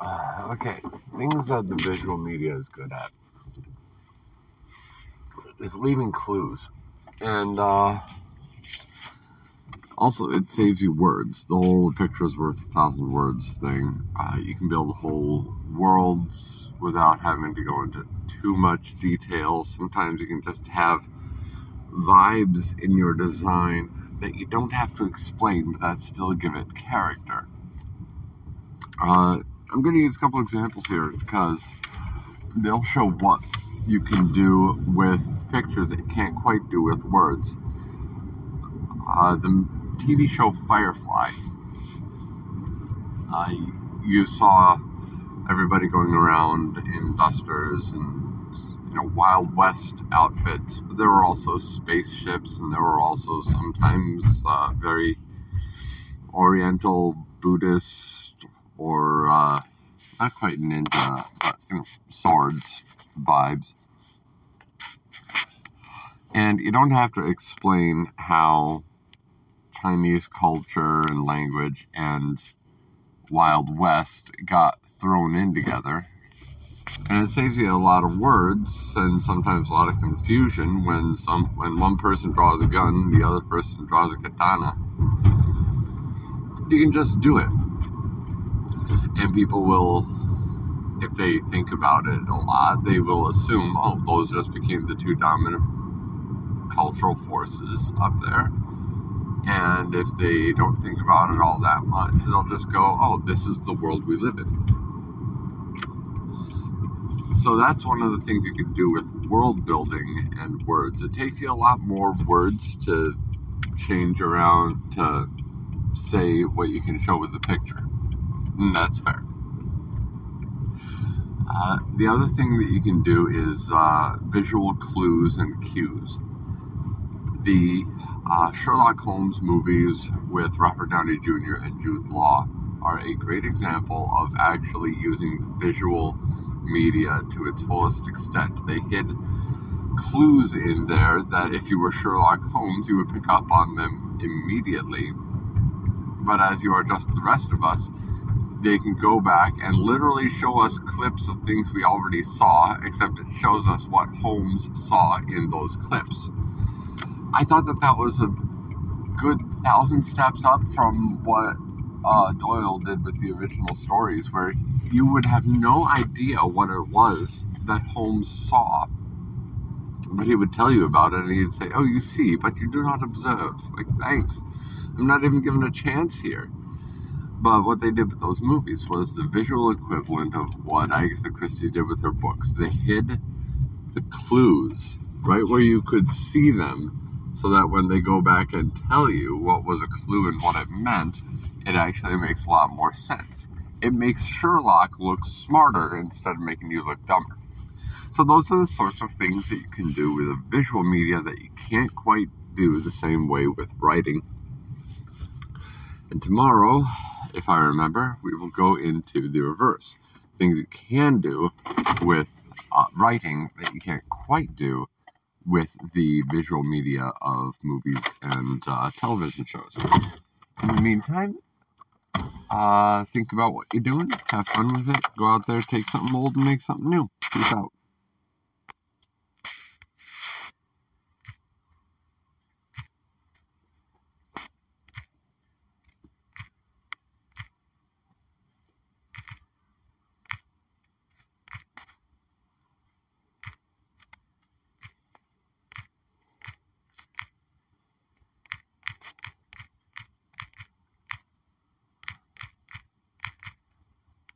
Uh, okay, things that the visual media is good at is leaving clues. And uh, also, it saves you words. The whole picture is worth a thousand words thing. Uh, you can build whole worlds without having to go into too much detail. Sometimes you can just have vibes in your design that you don't have to explain, but that still give it character. Uh, I'm going to use a couple examples here because they'll show what you can do with pictures that you can't quite do with words. Uh, the TV show Firefly. Uh, you saw everybody going around in busters and you know Wild West outfits. But there were also spaceships, and there were also sometimes uh, very Oriental Buddhist or uh, not quite ninja, but you know, swords vibes. And you don't have to explain how Chinese culture and language and Wild West got thrown in together. And it saves you a lot of words and sometimes a lot of confusion when some when one person draws a gun, the other person draws a katana. You can just do it. And people will if they think about it a lot, they will assume, oh, those just became the two dominant cultural forces up there. And if they don't think about it all that much, they'll just go, oh, this is the world we live in. So that's one of the things you can do with world building and words. It takes you a lot more words to change around to say what you can show with the picture. And that's fair. Uh, the other thing that you can do is uh, visual clues and cues. The uh, Sherlock Holmes movies with Robert Downey Jr. and Jude Law are a great example of actually using visual media to its fullest extent. They hid clues in there that if you were Sherlock Holmes, you would pick up on them immediately. But as you are just the rest of us, they can go back and literally show us clips of things we already saw, except it shows us what Holmes saw in those clips. I thought that that was a good thousand steps up from what uh, Doyle did with the original stories, where you would have no idea what it was that Holmes saw. But he would tell you about it and he'd say, Oh, you see, but you do not observe. Like, thanks. I'm not even given a chance here. But what they did with those movies was the visual equivalent of what Agatha Christie did with her books. They hid the clues right where you could see them so that when they go back and tell you what was a clue and what it meant, it actually makes a lot more sense. It makes Sherlock look smarter instead of making you look dumber. So, those are the sorts of things that you can do with a visual media that you can't quite do the same way with writing. And tomorrow, if I remember, we will go into the reverse. Things you can do with uh, writing that you can't quite do with the visual media of movies and uh, television shows. In the meantime, uh, think about what you're doing, have fun with it, go out there, take something old and make something new. Peace out.